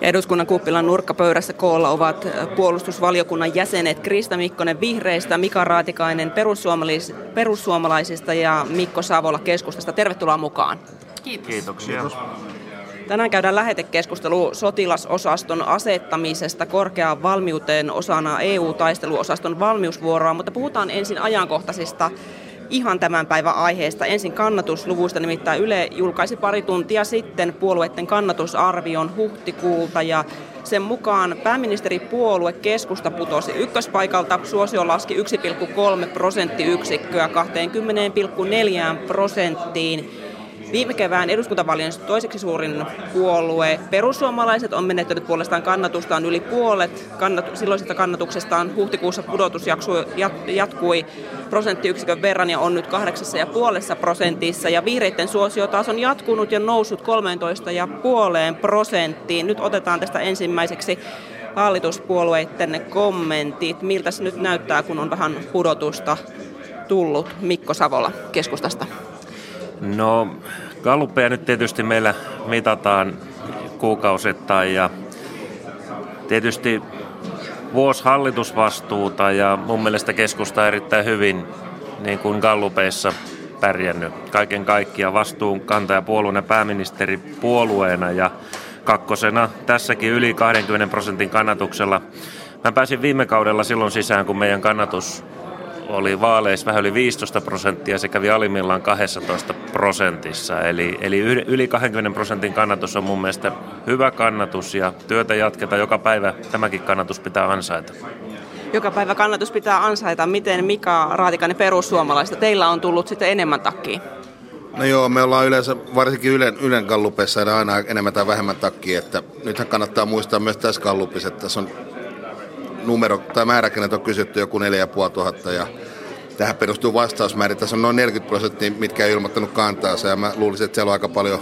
Ja eduskunnan kuppilan nurkkapöydässä koolla ovat puolustusvaliokunnan jäsenet Krista Mikkonen vihreistä, Mika Raatikainen perussuomalais- perussuomalaisista ja Mikko Savola keskustasta. Tervetuloa mukaan. Kiitos. Kiitoksia. Kiitos. Tänään käydään lähetekeskustelu sotilasosaston asettamisesta korkeaan valmiuteen osana EU-taisteluosaston valmiusvuoroa, mutta puhutaan ensin ajankohtaisista ihan tämän päivän aiheesta. Ensin kannatusluvuista, nimittäin Yle julkaisi pari tuntia sitten puolueiden kannatusarvion huhtikuulta ja sen mukaan pääministeripuolue keskusta putosi ykköspaikalta, suosio laski 1,3 prosenttiyksikköä 20,4 prosenttiin. Viime kevään eduskuntavaalien toiseksi suurin puolue perussuomalaiset on menettänyt puolestaan kannatustaan yli puolet. Kannat, silloisesta kannatuksestaan huhtikuussa pudotus jatkui prosenttiyksikön verran ja on nyt 8,5 prosentissa. Ja vihreiden suosio taas on jatkunut ja noussut 13,5 prosenttiin. Nyt otetaan tästä ensimmäiseksi hallituspuolueiden kommentit. Miltä se nyt näyttää, kun on vähän pudotusta tullut? Mikko Savola keskustasta. No, Gallupeja nyt tietysti meillä mitataan kuukausittain ja tietysti vuosi hallitusvastuuta ja mun mielestä keskusta erittäin hyvin niin kuin Gallupeissa pärjännyt kaiken kaikkiaan vastuun kantaja puolueena pääministeri puolueena ja kakkosena tässäkin yli 20 prosentin kannatuksella. Mä pääsin viime kaudella silloin sisään, kun meidän kannatus oli vaaleissa vähän yli 15 prosenttia, se kävi alimmillaan 12 prosentissa. Eli, eli yli 20 prosentin kannatus on mun mielestä hyvä kannatus ja työtä jatketaan joka päivä. Tämäkin kannatus pitää ansaita. Joka päivä kannatus pitää ansaita. Miten Mika Raatikainen perussuomalaista teillä on tullut sitten enemmän takkiin? No joo, me ollaan yleensä, varsinkin Ylen, Ylen kallupessa aina enemmän tai vähemmän takkiin, että nythän kannattaa muistaa myös tässä kallupissa, että tässä on numero tai määräkenet on kysytty joku 4500 ja tähän perustuu vastausmäärä. Tässä on noin 40 prosenttia, mitkä ei ilmoittanut kantaansa ja mä luulisin, että siellä on aika paljon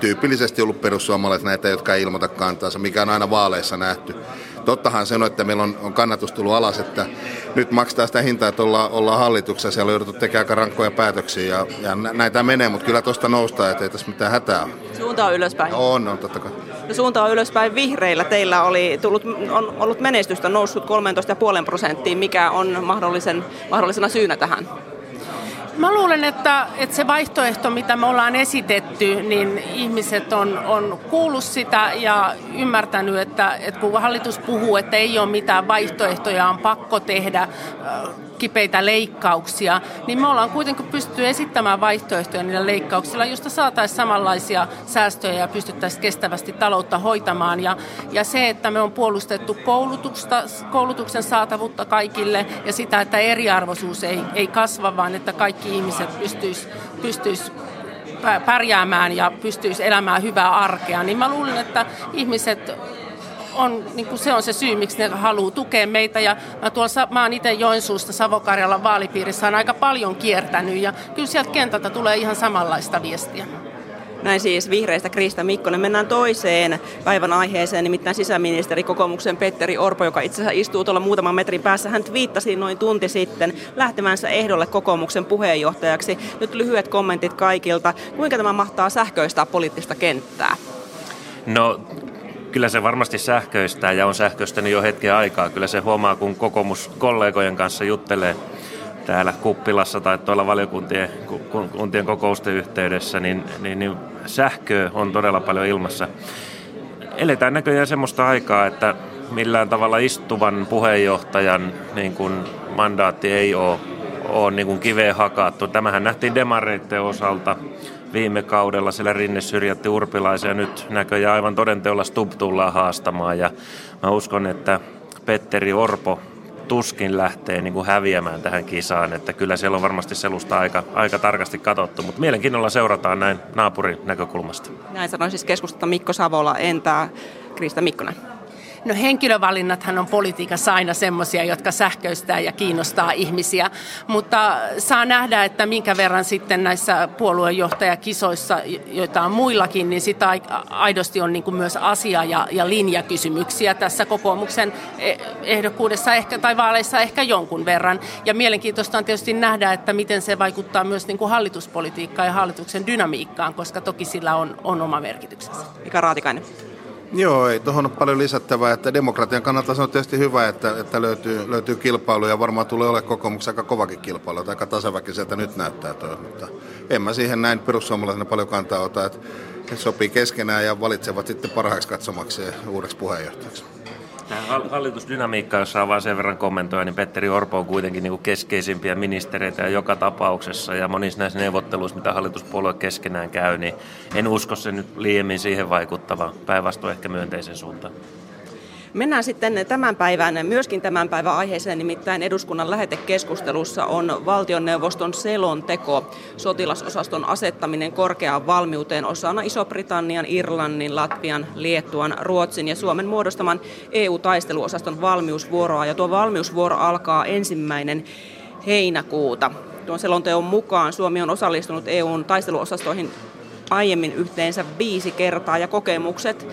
tyypillisesti ollut perussuomalaiset näitä, jotka ei ilmoita kantaansa, mikä on aina vaaleissa nähty. Tottahan se on, että meillä on, on kannatus tullut alas, että nyt maksetaan sitä hintaa, että ollaan, ollaan hallituksessa. Siellä on jouduttu tekemään aika rankkoja päätöksiä ja, ja näitä menee, mutta kyllä tuosta noustaan, että ei tässä mitään hätää ole. Suunta on ylöspäin. On, on totta kai. Suunta on ylöspäin vihreillä. Teillä oli tullut, on ollut menestystä noussut 13,5 prosenttiin. Mikä on mahdollisen, mahdollisena syynä tähän? Mä luulen, että, että se vaihtoehto, mitä me ollaan esitetty, niin ihmiset on, on kuullut sitä ja ymmärtänyt, että, että kun hallitus puhuu, että ei ole mitään vaihtoehtoja, on pakko tehdä kipeitä leikkauksia, niin me ollaan kuitenkin pystytty esittämään vaihtoehtoja niillä leikkauksilla, josta saataisiin samanlaisia säästöjä ja pystyttäisiin kestävästi taloutta hoitamaan. Ja, ja se, että me on puolustettu koulutusta, koulutuksen saatavuutta kaikille ja sitä, että eriarvoisuus ei, ei kasva, vaan että kaikki ihmiset pystyisivät pystyis pärjäämään ja pystyisi elämään hyvää arkea, niin mä luulen, että ihmiset on, niin kuin se on se syy, miksi ne haluaa tukea meitä. Ja mä, tuolla, mä oon itse Joensuusta Savokarjalan vaalipiirissä on aika paljon kiertänyt ja kyllä sieltä kentältä tulee ihan samanlaista viestiä. Näin siis vihreistä Krista Mikkonen. Mennään toiseen päivän aiheeseen, nimittäin sisäministeri kokoomuksen Petteri Orpo, joka itse asiassa istuu tuolla muutaman metrin päässä. Hän viittasi noin tunti sitten lähtemänsä ehdolle kokoomuksen puheenjohtajaksi. Nyt lyhyet kommentit kaikilta. Kuinka tämä mahtaa sähköistää poliittista kenttää? No kyllä se varmasti sähköistää ja on sähköistänyt jo hetken aikaa. Kyllä se huomaa, kun kokoomus kollegojen kanssa juttelee täällä kuppilassa tai tuolla valiokuntien kuntien kokousten yhteydessä, niin, niin, niin sähköä on todella paljon ilmassa. Eletään näköjään semmoista aikaa, että millään tavalla istuvan puheenjohtajan niin kuin mandaatti ei ole, ole niin kuin kiveen hakattu. Tämähän nähtiin demareiden osalta viime kaudella siellä Rinne syrjätti Urpilaisen ja nyt näköjään aivan todenteolla Stub tullaan haastamaan ja mä uskon, että Petteri Orpo tuskin lähtee niin kuin häviämään tähän kisaan, että kyllä siellä on varmasti selusta aika, aika tarkasti katsottu, mutta mielenkiinnolla seurataan näin naapurin näkökulmasta. Näin sanoi siis keskusta Mikko Savola, entä Krista Mikkonen? No henkilövalinnathan on politiikassa aina semmoisia, jotka sähköistää ja kiinnostaa ihmisiä, mutta saa nähdä, että minkä verran sitten näissä puoluejohtajakisoissa, joita on muillakin, niin sitä aidosti on niin kuin myös asia- ja, ja linjakysymyksiä tässä kokoomuksen e, ehdokkuudessa ehkä, tai vaaleissa ehkä jonkun verran. Ja mielenkiintoista on tietysti nähdä, että miten se vaikuttaa myös niin kuin hallituspolitiikkaan ja hallituksen dynamiikkaan, koska toki sillä on, on oma merkityksensä. Mika Raatikainen. Joo, ei tuohon ole paljon lisättävää. Että demokratian kannalta se on tietysti hyvä, että, että löytyy, löytyy kilpailu ja varmaan tulee olemaan kokoomuksen aika kovakin kilpailu, että aika tasaväkiseltä nyt näyttää toi, mutta en mä siihen näin perussuomalaisena paljon kantaa ota, että he sopii keskenään ja valitsevat sitten parhaaksi katsomaksi uudeksi puheenjohtajaksi. Tähän hallitusdynamiikka, jos saa vaan sen verran kommentoida, niin Petteri Orpo on kuitenkin niin kuin keskeisimpiä ministereitä ja joka tapauksessa. Ja monissa näissä neuvotteluissa, mitä hallituspuolue keskenään käy, niin en usko se nyt liiemmin siihen vaikuttava. Päinvastoin ehkä myönteisen suuntaan. Mennään sitten tämän päivän, myöskin tämän päivän aiheeseen, nimittäin eduskunnan lähetekeskustelussa on valtioneuvoston selonteko, sotilasosaston asettaminen korkeaan valmiuteen osana Iso-Britannian, Irlannin, Latvian, Liettuan, Ruotsin ja Suomen muodostaman EU-taisteluosaston valmiusvuoroa. Ja tuo valmiusvuoro alkaa ensimmäinen heinäkuuta. Tuon selonteon mukaan Suomi on osallistunut EUn taisteluosastoihin aiemmin yhteensä viisi kertaa ja kokemukset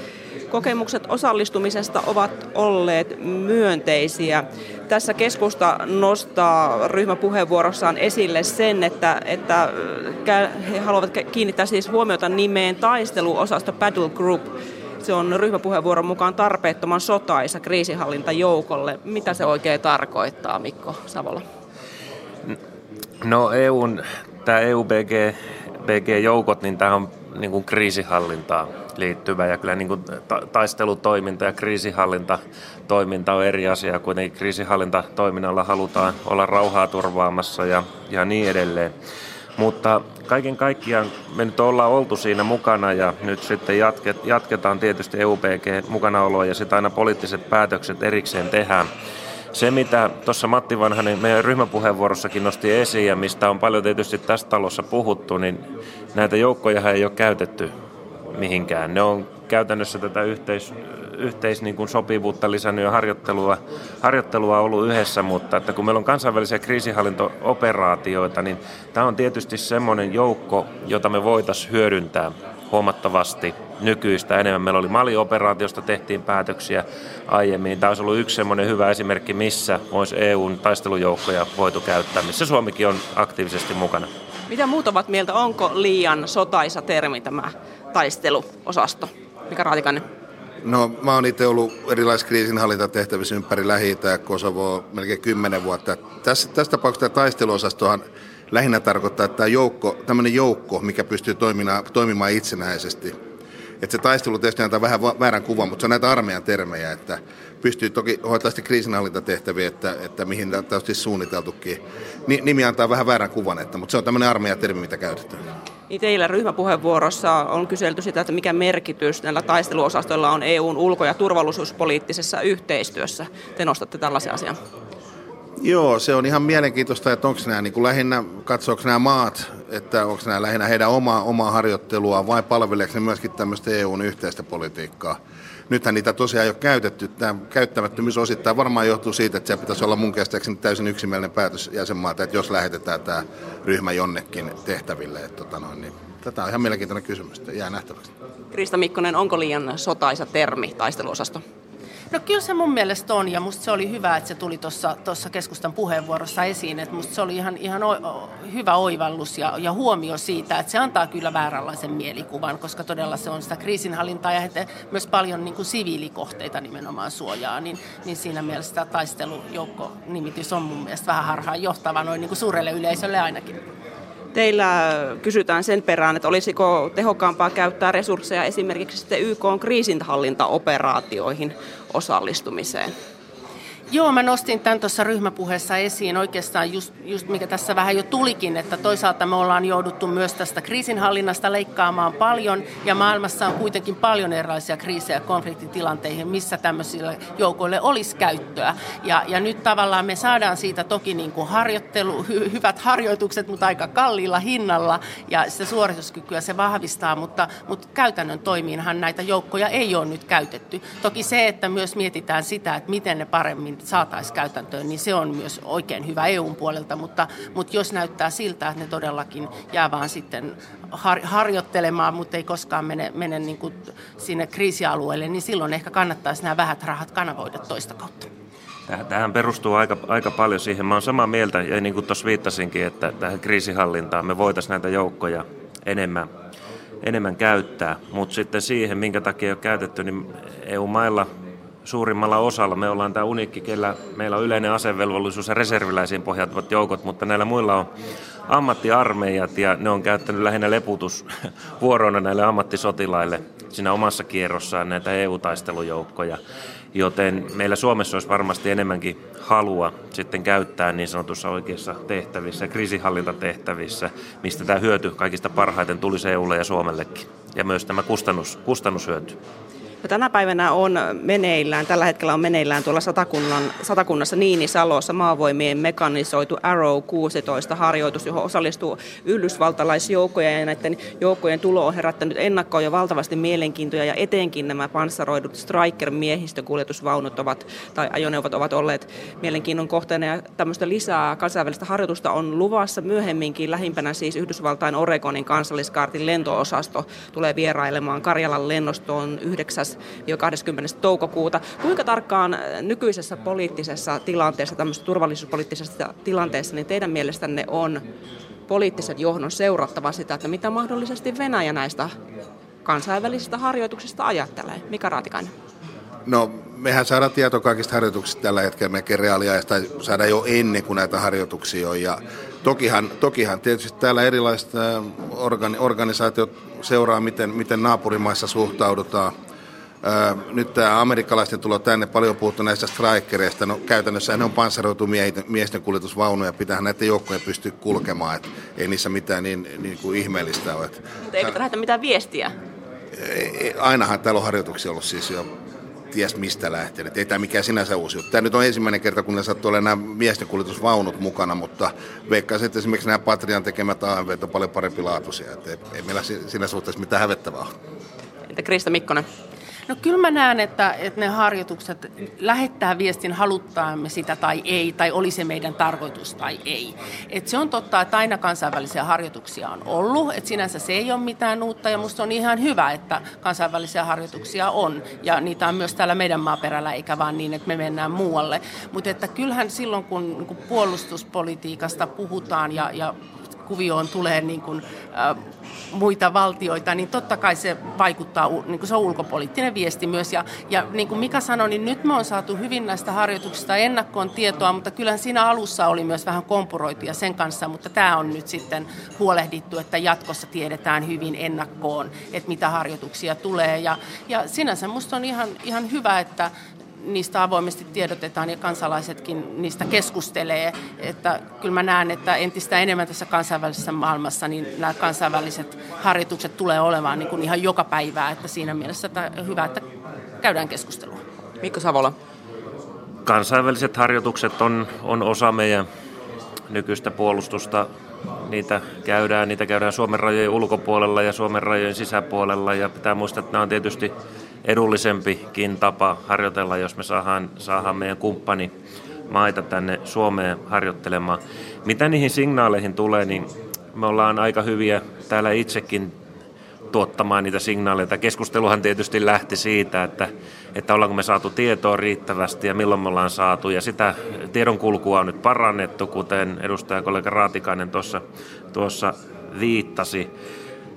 Kokemukset osallistumisesta ovat olleet myönteisiä. Tässä keskusta nostaa ryhmäpuheenvuorossaan esille sen, että, että he haluavat kiinnittää siis huomiota nimeen taisteluosasto Battle Group. Se on ryhmäpuheenvuoron mukaan tarpeettoman sotaisa kriisihallintajoukolle. Mitä se oikein tarkoittaa, Mikko Savola? No EUn, tämä EUBG BG-joukot, niin tämä on niin kuin kriisihallintaa liittyvä ja kyllä niin kuin taistelutoiminta ja kriisihallinta-toiminta on eri asia. Kuitenkin kriisihallinta-toiminnalla halutaan olla rauhaa turvaamassa ja, ja niin edelleen. Mutta kaiken kaikkiaan me nyt ollaan oltu siinä mukana ja nyt sitten jatket, jatketaan tietysti EUPG mukanaoloa ja sitten aina poliittiset päätökset erikseen tehdään. Se, mitä tuossa Matti Vanhanen meidän ryhmäpuheenvuorossakin nosti esiin ja mistä on paljon tietysti tässä talossa puhuttu, niin näitä joukkoja ei ole käytetty mihinkään. Ne on käytännössä tätä yhteis, yhteis niin kuin sopivuutta lisännyt ja harjoittelua, harjoittelua ollut yhdessä, mutta että kun meillä on kansainvälisiä kriisinhallinto-operaatioita, niin tämä on tietysti semmoinen joukko, jota me voitaisiin hyödyntää huomattavasti nykyistä enemmän. Meillä oli Mali-operaatiosta tehtiin päätöksiä aiemmin. Tämä olisi ollut yksi semmoinen hyvä esimerkki, missä olisi EUn taistelujoukkoja voitu käyttää, missä Suomikin on aktiivisesti mukana. Mitä muut ovat mieltä? Onko liian sotaisa termi tämä taisteluosasto? Mikä Raatikainen? No mä oon itse ollut erilaisissa kriisinhallintatehtävissä ympäri lähi ja Kosovo melkein kymmenen vuotta. Tässä, tässä tapauksessa tämä taisteluosastohan lähinnä tarkoittaa, että tämä joukko, tämmöinen joukko, mikä pystyy toimimaan itsenäisesti. Että se taistelu tietysti antaa vähän väärän kuvan, mutta se on näitä armeijan termejä, että pystyy toki hoitamaan sitten kriisinhallintatehtäviä, että, että mihin tämä on suunniteltukin. Nimi antaa vähän väärän kuvan, että, mutta se on tämmöinen armeijan termi, mitä käytetään. Niin teillä ryhmäpuheenvuorossa on kyselty sitä, että mikä merkitys näillä taisteluosastoilla on EUn ulko- ja turvallisuuspoliittisessa yhteistyössä. Te nostatte tällaisen asian. Joo, se on ihan mielenkiintoista, että onko nämä niin kuin lähinnä, katsoako nämä maat, että onko nämä lähinnä heidän omaa, omaa harjoittelua vai palveleeko ne myöskin tämmöistä EUn yhteistä politiikkaa. Nythän niitä tosiaan ei ole käytetty. Tämä käyttämättömyys osittain varmaan johtuu siitä, että se pitäisi olla mun käsittääkseni täysin yksimielinen päätös jäsenmaalta, että jos lähetetään tämä ryhmä jonnekin tehtäville. Että, tota noin, niin tätä on ihan mielenkiintoinen kysymys, jää nähtäväksi. Krista Mikkonen, onko liian sotaisa termi taisteluosasto? No kyllä se mun mielestä on ja musta se oli hyvä, että se tuli tuossa keskustan puheenvuorossa esiin, että musta se oli ihan, ihan o, hyvä oivallus ja, ja huomio siitä, että se antaa kyllä vääränlaisen mielikuvan, koska todella se on sitä kriisinhallintaa ja myös paljon niin kuin siviilikohteita nimenomaan suojaa, niin, niin siinä mielessä tämä taistelujoukko-nimitys on mun mielestä vähän harhaan johtava noin niin kuin suurelle yleisölle ainakin. Teillä kysytään sen perään, että olisiko tehokkaampaa käyttää resursseja esimerkiksi YK kriisinhallintaoperaatioihin osallistumiseen? Joo, mä nostin tämän tuossa ryhmäpuheessa esiin oikeastaan just, just mikä tässä vähän jo tulikin, että toisaalta me ollaan jouduttu myös tästä kriisinhallinnasta leikkaamaan paljon ja maailmassa on kuitenkin paljon erilaisia kriisejä ja konfliktitilanteita, missä tämmöisille joukoille olisi käyttöä. Ja, ja nyt tavallaan me saadaan siitä toki niin kuin harjoittelu, hy, hyvät harjoitukset, mutta aika kalliilla hinnalla ja sitä suorituskykyä se vahvistaa, mutta, mutta käytännön toimiinhan näitä joukkoja ei ole nyt käytetty. Toki se, että myös mietitään sitä, että miten ne paremmin saataisiin käytäntöön, niin se on myös oikein hyvä EUn puolelta, mutta, mutta jos näyttää siltä, että ne todellakin jää vaan sitten har, harjoittelemaan, mutta ei koskaan mene, mene niin kuin sinne kriisialueelle, niin silloin ehkä kannattaisi nämä vähät rahat kanavoida toista kautta. Tähän perustuu aika, aika paljon siihen. Mä olen samaa mieltä, ja niin kuin tuossa viittasinkin, että tähän kriisihallintaan me voitaisiin näitä joukkoja enemmän enemmän käyttää. Mutta sitten siihen, minkä takia ei ole käytetty, niin EU-mailla suurimmalla osalla. Me ollaan tämä uniikki, kellä meillä on yleinen asevelvollisuus ja reserviläisiin pohjautuvat joukot, mutta näillä muilla on ammattiarmeijat ja ne on käyttänyt lähinnä leputusvuorona näille ammattisotilaille siinä omassa kierrossaan näitä EU-taistelujoukkoja. Joten meillä Suomessa olisi varmasti enemmänkin halua sitten käyttää niin sanotussa oikeissa tehtävissä, kriisihallintatehtävissä, mistä tämä hyöty kaikista parhaiten tulisi EUlle ja Suomellekin. Ja myös tämä kustannus, kustannushyöty. No, tänä päivänä on meneillään, tällä hetkellä on meneillään tuolla satakunnan, satakunnassa Niinisalossa maavoimien mekanisoitu Arrow 16 harjoitus, johon osallistuu yhdysvaltalaisjoukkoja ja näiden joukkojen tulo on herättänyt ennakkoon jo valtavasti mielenkiintoja. Ja etenkin nämä panssaroidut Striker-miehistökuljetusvaunut ovat, tai ajoneuvot ovat olleet mielenkiinnon kohteena. Ja tämmöistä lisää kansainvälistä harjoitusta on luvassa. Myöhemminkin lähimpänä siis Yhdysvaltain Oregonin kansalliskaartin lentoosasto tulee vierailemaan Karjalan lennostoon 9 20. toukokuuta. Kuinka tarkkaan nykyisessä poliittisessa tilanteessa, tämmöisessä turvallisuuspoliittisessa tilanteessa, niin teidän mielestänne on poliittisen johdon seurattava sitä, että mitä mahdollisesti Venäjä näistä kansainvälisistä harjoituksista ajattelee? Mika Raatikainen. No, mehän saadaan tieto kaikista harjoituksista tällä hetkellä melkein reaaliajasta, saadaan jo ennen kuin näitä harjoituksia on. Ja tokihan, tokihan tietysti täällä erilaiset organi- organisaatiot seuraa, miten, miten naapurimaissa suhtaudutaan – nyt tämä amerikkalaisten tulo tänne, paljon puhuttu näistä strikereista, no käytännössä ne on panssaroitu miesten kuljetusvaunuja, pitää näiden joukkojen pystyä kulkemaan, että ei niissä mitään niin, niin kuin ihmeellistä ole. Mutta eikö lähetä mitään viestiä? Ainahan täällä on harjoituksia ollut siis jo ties mistä lähtenyt. Ei tämä mikään sinänsä uusi juttu. Tämä nyt on ensimmäinen kerta, kun ne sattuu olemaan nämä miesten kuljetusvaunut mukana, mutta veikkaisin, että esimerkiksi nämä Patrian tekemät AMV on paljon parempi laatuisia. Että ei meillä siinä suhteessa mitään hävettävää ole. Entä Krista Mikkonen? No kyllä mä näen, että, että ne harjoitukset lähettää viestin, haluttaamme sitä tai ei, tai oli se meidän tarkoitus tai ei. Et se on totta, että aina kansainvälisiä harjoituksia on ollut, että sinänsä se ei ole mitään uutta, ja musta on ihan hyvä, että kansainvälisiä harjoituksia on, ja niitä on myös täällä meidän maaperällä, eikä vaan niin, että me mennään muualle. Mutta että kyllähän silloin, kun, kun puolustuspolitiikasta puhutaan ja, ja kuvioon tulee niin kuin, äh, muita valtioita, niin totta kai se vaikuttaa, niin kuin se on ulkopoliittinen viesti myös. Ja, ja niin kuin Mika sanoi, niin nyt me on saatu hyvin näistä harjoituksista ennakkoon tietoa, mutta kyllähän siinä alussa oli myös vähän kompuroituja sen kanssa, mutta tämä on nyt sitten huolehdittu, että jatkossa tiedetään hyvin ennakkoon, että mitä harjoituksia tulee. Ja, ja sinänsä minusta on ihan, ihan hyvä, että niistä avoimesti tiedotetaan ja kansalaisetkin niistä keskustelee. Että kyllä mä näen, että entistä enemmän tässä kansainvälisessä maailmassa niin nämä kansainväliset harjoitukset tulee olemaan niin kuin ihan joka päivää. Että siinä mielessä että hyvä, että käydään keskustelua. Mikko Savola. Kansainväliset harjoitukset on, on osa meidän nykyistä puolustusta. Niitä käydään, niitä käydään Suomen rajojen ulkopuolella ja Suomen rajojen sisäpuolella ja pitää muistaa, että nämä on tietysti edullisempikin tapa harjoitella, jos me saadaan, saadaan meidän kumppani maita tänne Suomeen harjoittelemaan. Mitä niihin signaaleihin tulee, niin me ollaan aika hyviä täällä itsekin tuottamaan niitä signaaleita. Keskusteluhan tietysti lähti siitä, että, että ollaanko me saatu tietoa riittävästi ja milloin me ollaan saatu. Ja sitä tiedon kulkua on nyt parannettu, kuten edustaja kollega Raatikainen tuossa, tuossa viittasi.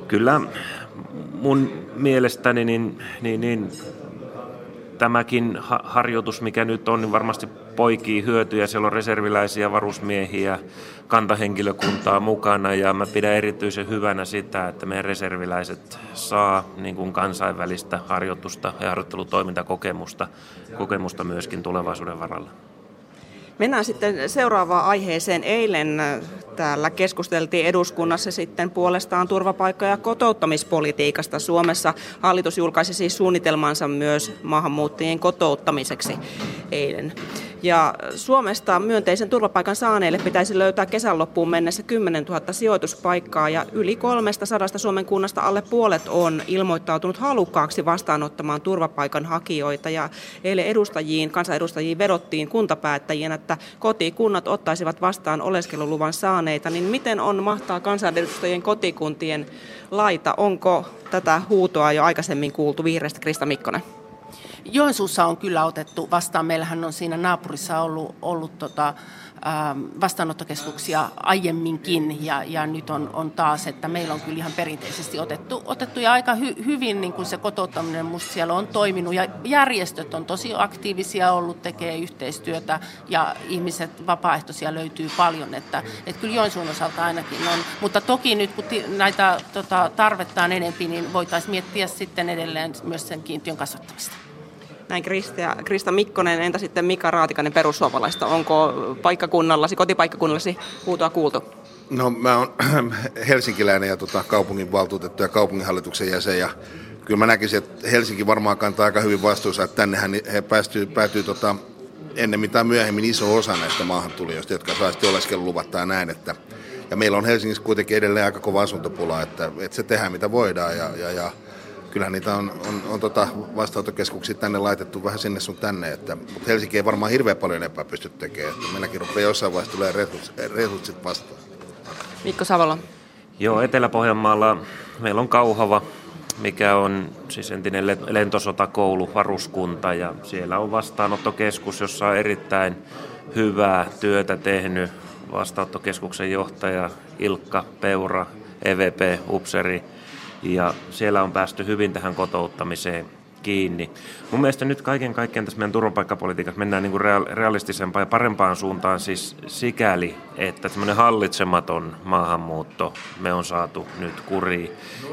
Kyllä mun mielestäni niin, niin, niin tämäkin harjoitus, mikä nyt on, niin varmasti poikii hyötyjä. Siellä on reserviläisiä, varusmiehiä, kantahenkilökuntaa mukana ja mä pidän erityisen hyvänä sitä, että meidän reserviläiset saa niin kuin kansainvälistä harjoitusta ja harjoittelutoimintakokemusta kokemusta myöskin tulevaisuuden varalla. Mennään sitten seuraavaan aiheeseen. Eilen täällä keskusteltiin eduskunnassa sitten puolestaan turvapaikka- ja kotouttamispolitiikasta. Suomessa hallitus julkaisi siis suunnitelmansa myös maahanmuuttajien kotouttamiseksi eilen. Ja Suomesta myönteisen turvapaikan saaneille pitäisi löytää kesän loppuun mennessä 10 000 sijoituspaikkaa ja yli 300 Suomen kunnasta alle puolet on ilmoittautunut halukkaaksi vastaanottamaan turvapaikan hakijoita. Ja eilen edustajiin, kansanedustajiin vedottiin kuntapäättäjien, että kotikunnat ottaisivat vastaan oleskeluluvan saaneita. Niin miten on mahtaa kansanedustajien kotikuntien laita? Onko tätä huutoa jo aikaisemmin kuultu vihreästä Krista Mikkonen? Joensuussa on kyllä otettu vastaan. Meillähän on siinä naapurissa ollut, ollut tota, Ähm, vastaanottokeskuksia aiemminkin ja, ja nyt on, on taas, että meillä on kyllä ihan perinteisesti otettu, otettu ja aika hy, hyvin niin kuin se kotouttaminen musta siellä on toiminut ja järjestöt on tosi aktiivisia ollut, tekee yhteistyötä ja ihmiset vapaaehtoisia löytyy paljon, että, että kyllä Joensuun osalta ainakin on, mutta toki nyt kun näitä tota, tarvetta on enempi, niin voitaisiin miettiä sitten edelleen myös sen kiintiön kasvattamista. Näin Krista, Krista Mikkonen, entä sitten Mika Raatikainen perussuomalaista? Onko paikkakunnallasi, kotipaikkakunnallasi huutoa kuultu? No mä oon helsinkiläinen ja tota, kaupungin valtuutettu ja kaupunginhallituksen jäsen ja kyllä mä näkisin, että Helsinki varmaan kantaa aika hyvin vastuussa, että tännehän he päätyy, päätyy tota, ennen mitä myöhemmin iso osa näistä maahantulijoista, jotka saa sitten oleskeluluvat tai näin, että ja meillä on Helsingissä kuitenkin edelleen aika kova asuntopula, että, että se tehdään mitä voidaan ja, ja, ja kyllähän niitä on, on, on tota vastaanottokeskuksia tänne laitettu vähän sinne sun tänne, että, mutta Helsinki ei varmaan hirveän paljon enempää pysty tekemään. Että meilläkin rupeaa jossain vaiheessa tulee resurssit vastaan. Mikko Savola. Joo, Etelä-Pohjanmaalla meillä on Kauhava, mikä on siis entinen lentosotakoulu, varuskunta ja siellä on vastaanottokeskus, jossa on erittäin hyvää työtä tehnyt vastaanottokeskuksen johtaja Ilkka Peura, EVP-upseri ja siellä on päästy hyvin tähän kotouttamiseen kiinni. Mun mielestä nyt kaiken kaikkiaan tässä meidän turvapaikkapolitiikassa mennään niin kuin realistisempaan ja parempaan suuntaan siis sikäli, että semmoinen hallitsematon maahanmuutto me on saatu nyt kuriin.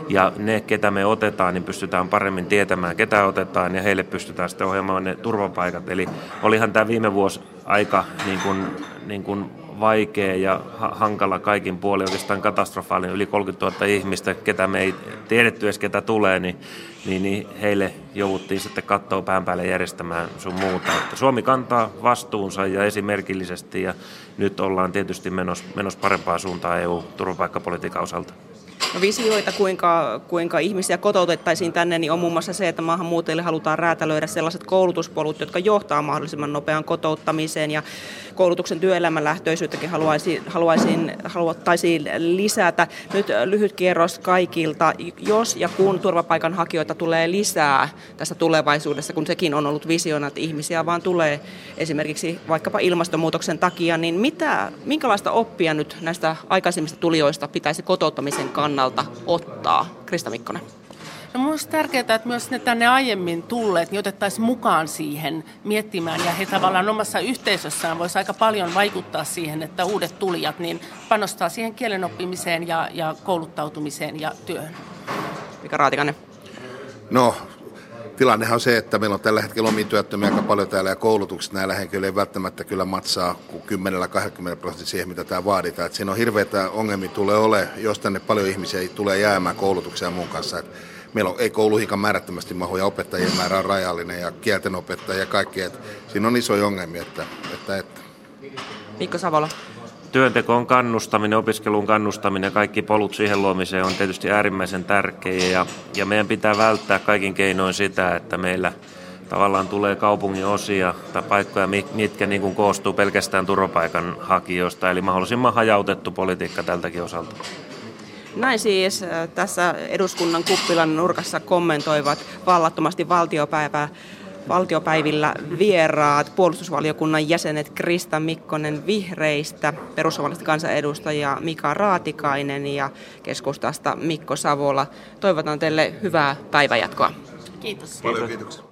Ja ne, ketä me otetaan, niin pystytään paremmin tietämään, ketä otetaan ja heille pystytään sitten ohjaamaan ne turvapaikat. Eli olihan tämä viime vuosi aika niin kuin, niin kuin vaikea ja hankala kaikin puolin, oikeastaan katastrofaalinen, yli 30 000 ihmistä, ketä me ei tiedetty edes ketä tulee, niin, niin, niin heille jouduttiin sitten kattoa pään päälle järjestämään sun muuta. Että Suomi kantaa vastuunsa ja esimerkillisesti ja nyt ollaan tietysti menossa menos parempaa suuntaan EU-turvapaikkapolitiikan osalta. No visioita, kuinka, kuinka ihmisiä kotoutettaisiin tänne, niin on muun muassa se, että maahanmuuttajille halutaan räätälöidä sellaiset koulutuspolut, jotka johtaa mahdollisimman nopean kotouttamiseen ja koulutuksen työelämänlähtöisyyttäkin haluaisin, haluaisin, haluattaisiin lisätä. Nyt lyhyt kierros kaikilta. Jos ja kun turvapaikanhakijoita tulee lisää tässä tulevaisuudessa, kun sekin on ollut visiona, että ihmisiä vaan tulee esimerkiksi vaikkapa ilmastonmuutoksen takia, niin mitä, minkälaista oppia nyt näistä aikaisemmista tulijoista pitäisi kotouttamisen kannalta ottaa? Krista Mikkonen. No minusta tärkeää, että myös ne tänne aiemmin tulleet niin otettaisiin mukaan siihen miettimään ja he tavallaan omassa yhteisössään voisi aika paljon vaikuttaa siihen, että uudet tulijat niin panostaa siihen kielen oppimiseen ja, ja kouluttautumiseen ja työhön. Mikä Raatikainen? No, tilannehan on se, että meillä on tällä hetkellä omia työttömiä aika paljon täällä ja koulutukset näillä henkilöillä ei välttämättä kyllä matsaa kuin 10-20 prosenttia siihen, mitä tämä vaaditaan. Että siinä on hirveitä ongelmia tulee ole, jos tänne paljon ihmisiä tulee jäämään koulutuksia muun kanssa. Että meillä on, ei kouluihinkaan määrättömästi mahu ja opettajien määrä on rajallinen ja kielten opettajia ja kaikki. Että siinä on isoja ongelmia. Että, että, että. Mikko Savola työntekoon kannustaminen, opiskeluun kannustaminen ja kaikki polut siihen luomiseen on tietysti äärimmäisen tärkeä ja, ja meidän pitää välttää kaikin keinoin sitä, että meillä tavallaan tulee kaupungin osia tai paikkoja, mitkä niin kuin koostuu pelkästään turvapaikanhakijoista, eli mahdollisimman hajautettu politiikka tältäkin osalta. Näin siis äh, tässä eduskunnan kuppilan nurkassa kommentoivat vallattomasti valtiopäivää valtiopäivillä vieraat, puolustusvaliokunnan jäsenet Krista Mikkonen vihreistä, perussuomalaisten kansanedustaja Mika Raatikainen ja keskustasta Mikko Savola. Toivotan teille hyvää päivänjatkoa. Kiitos. Paljon kiitoksia.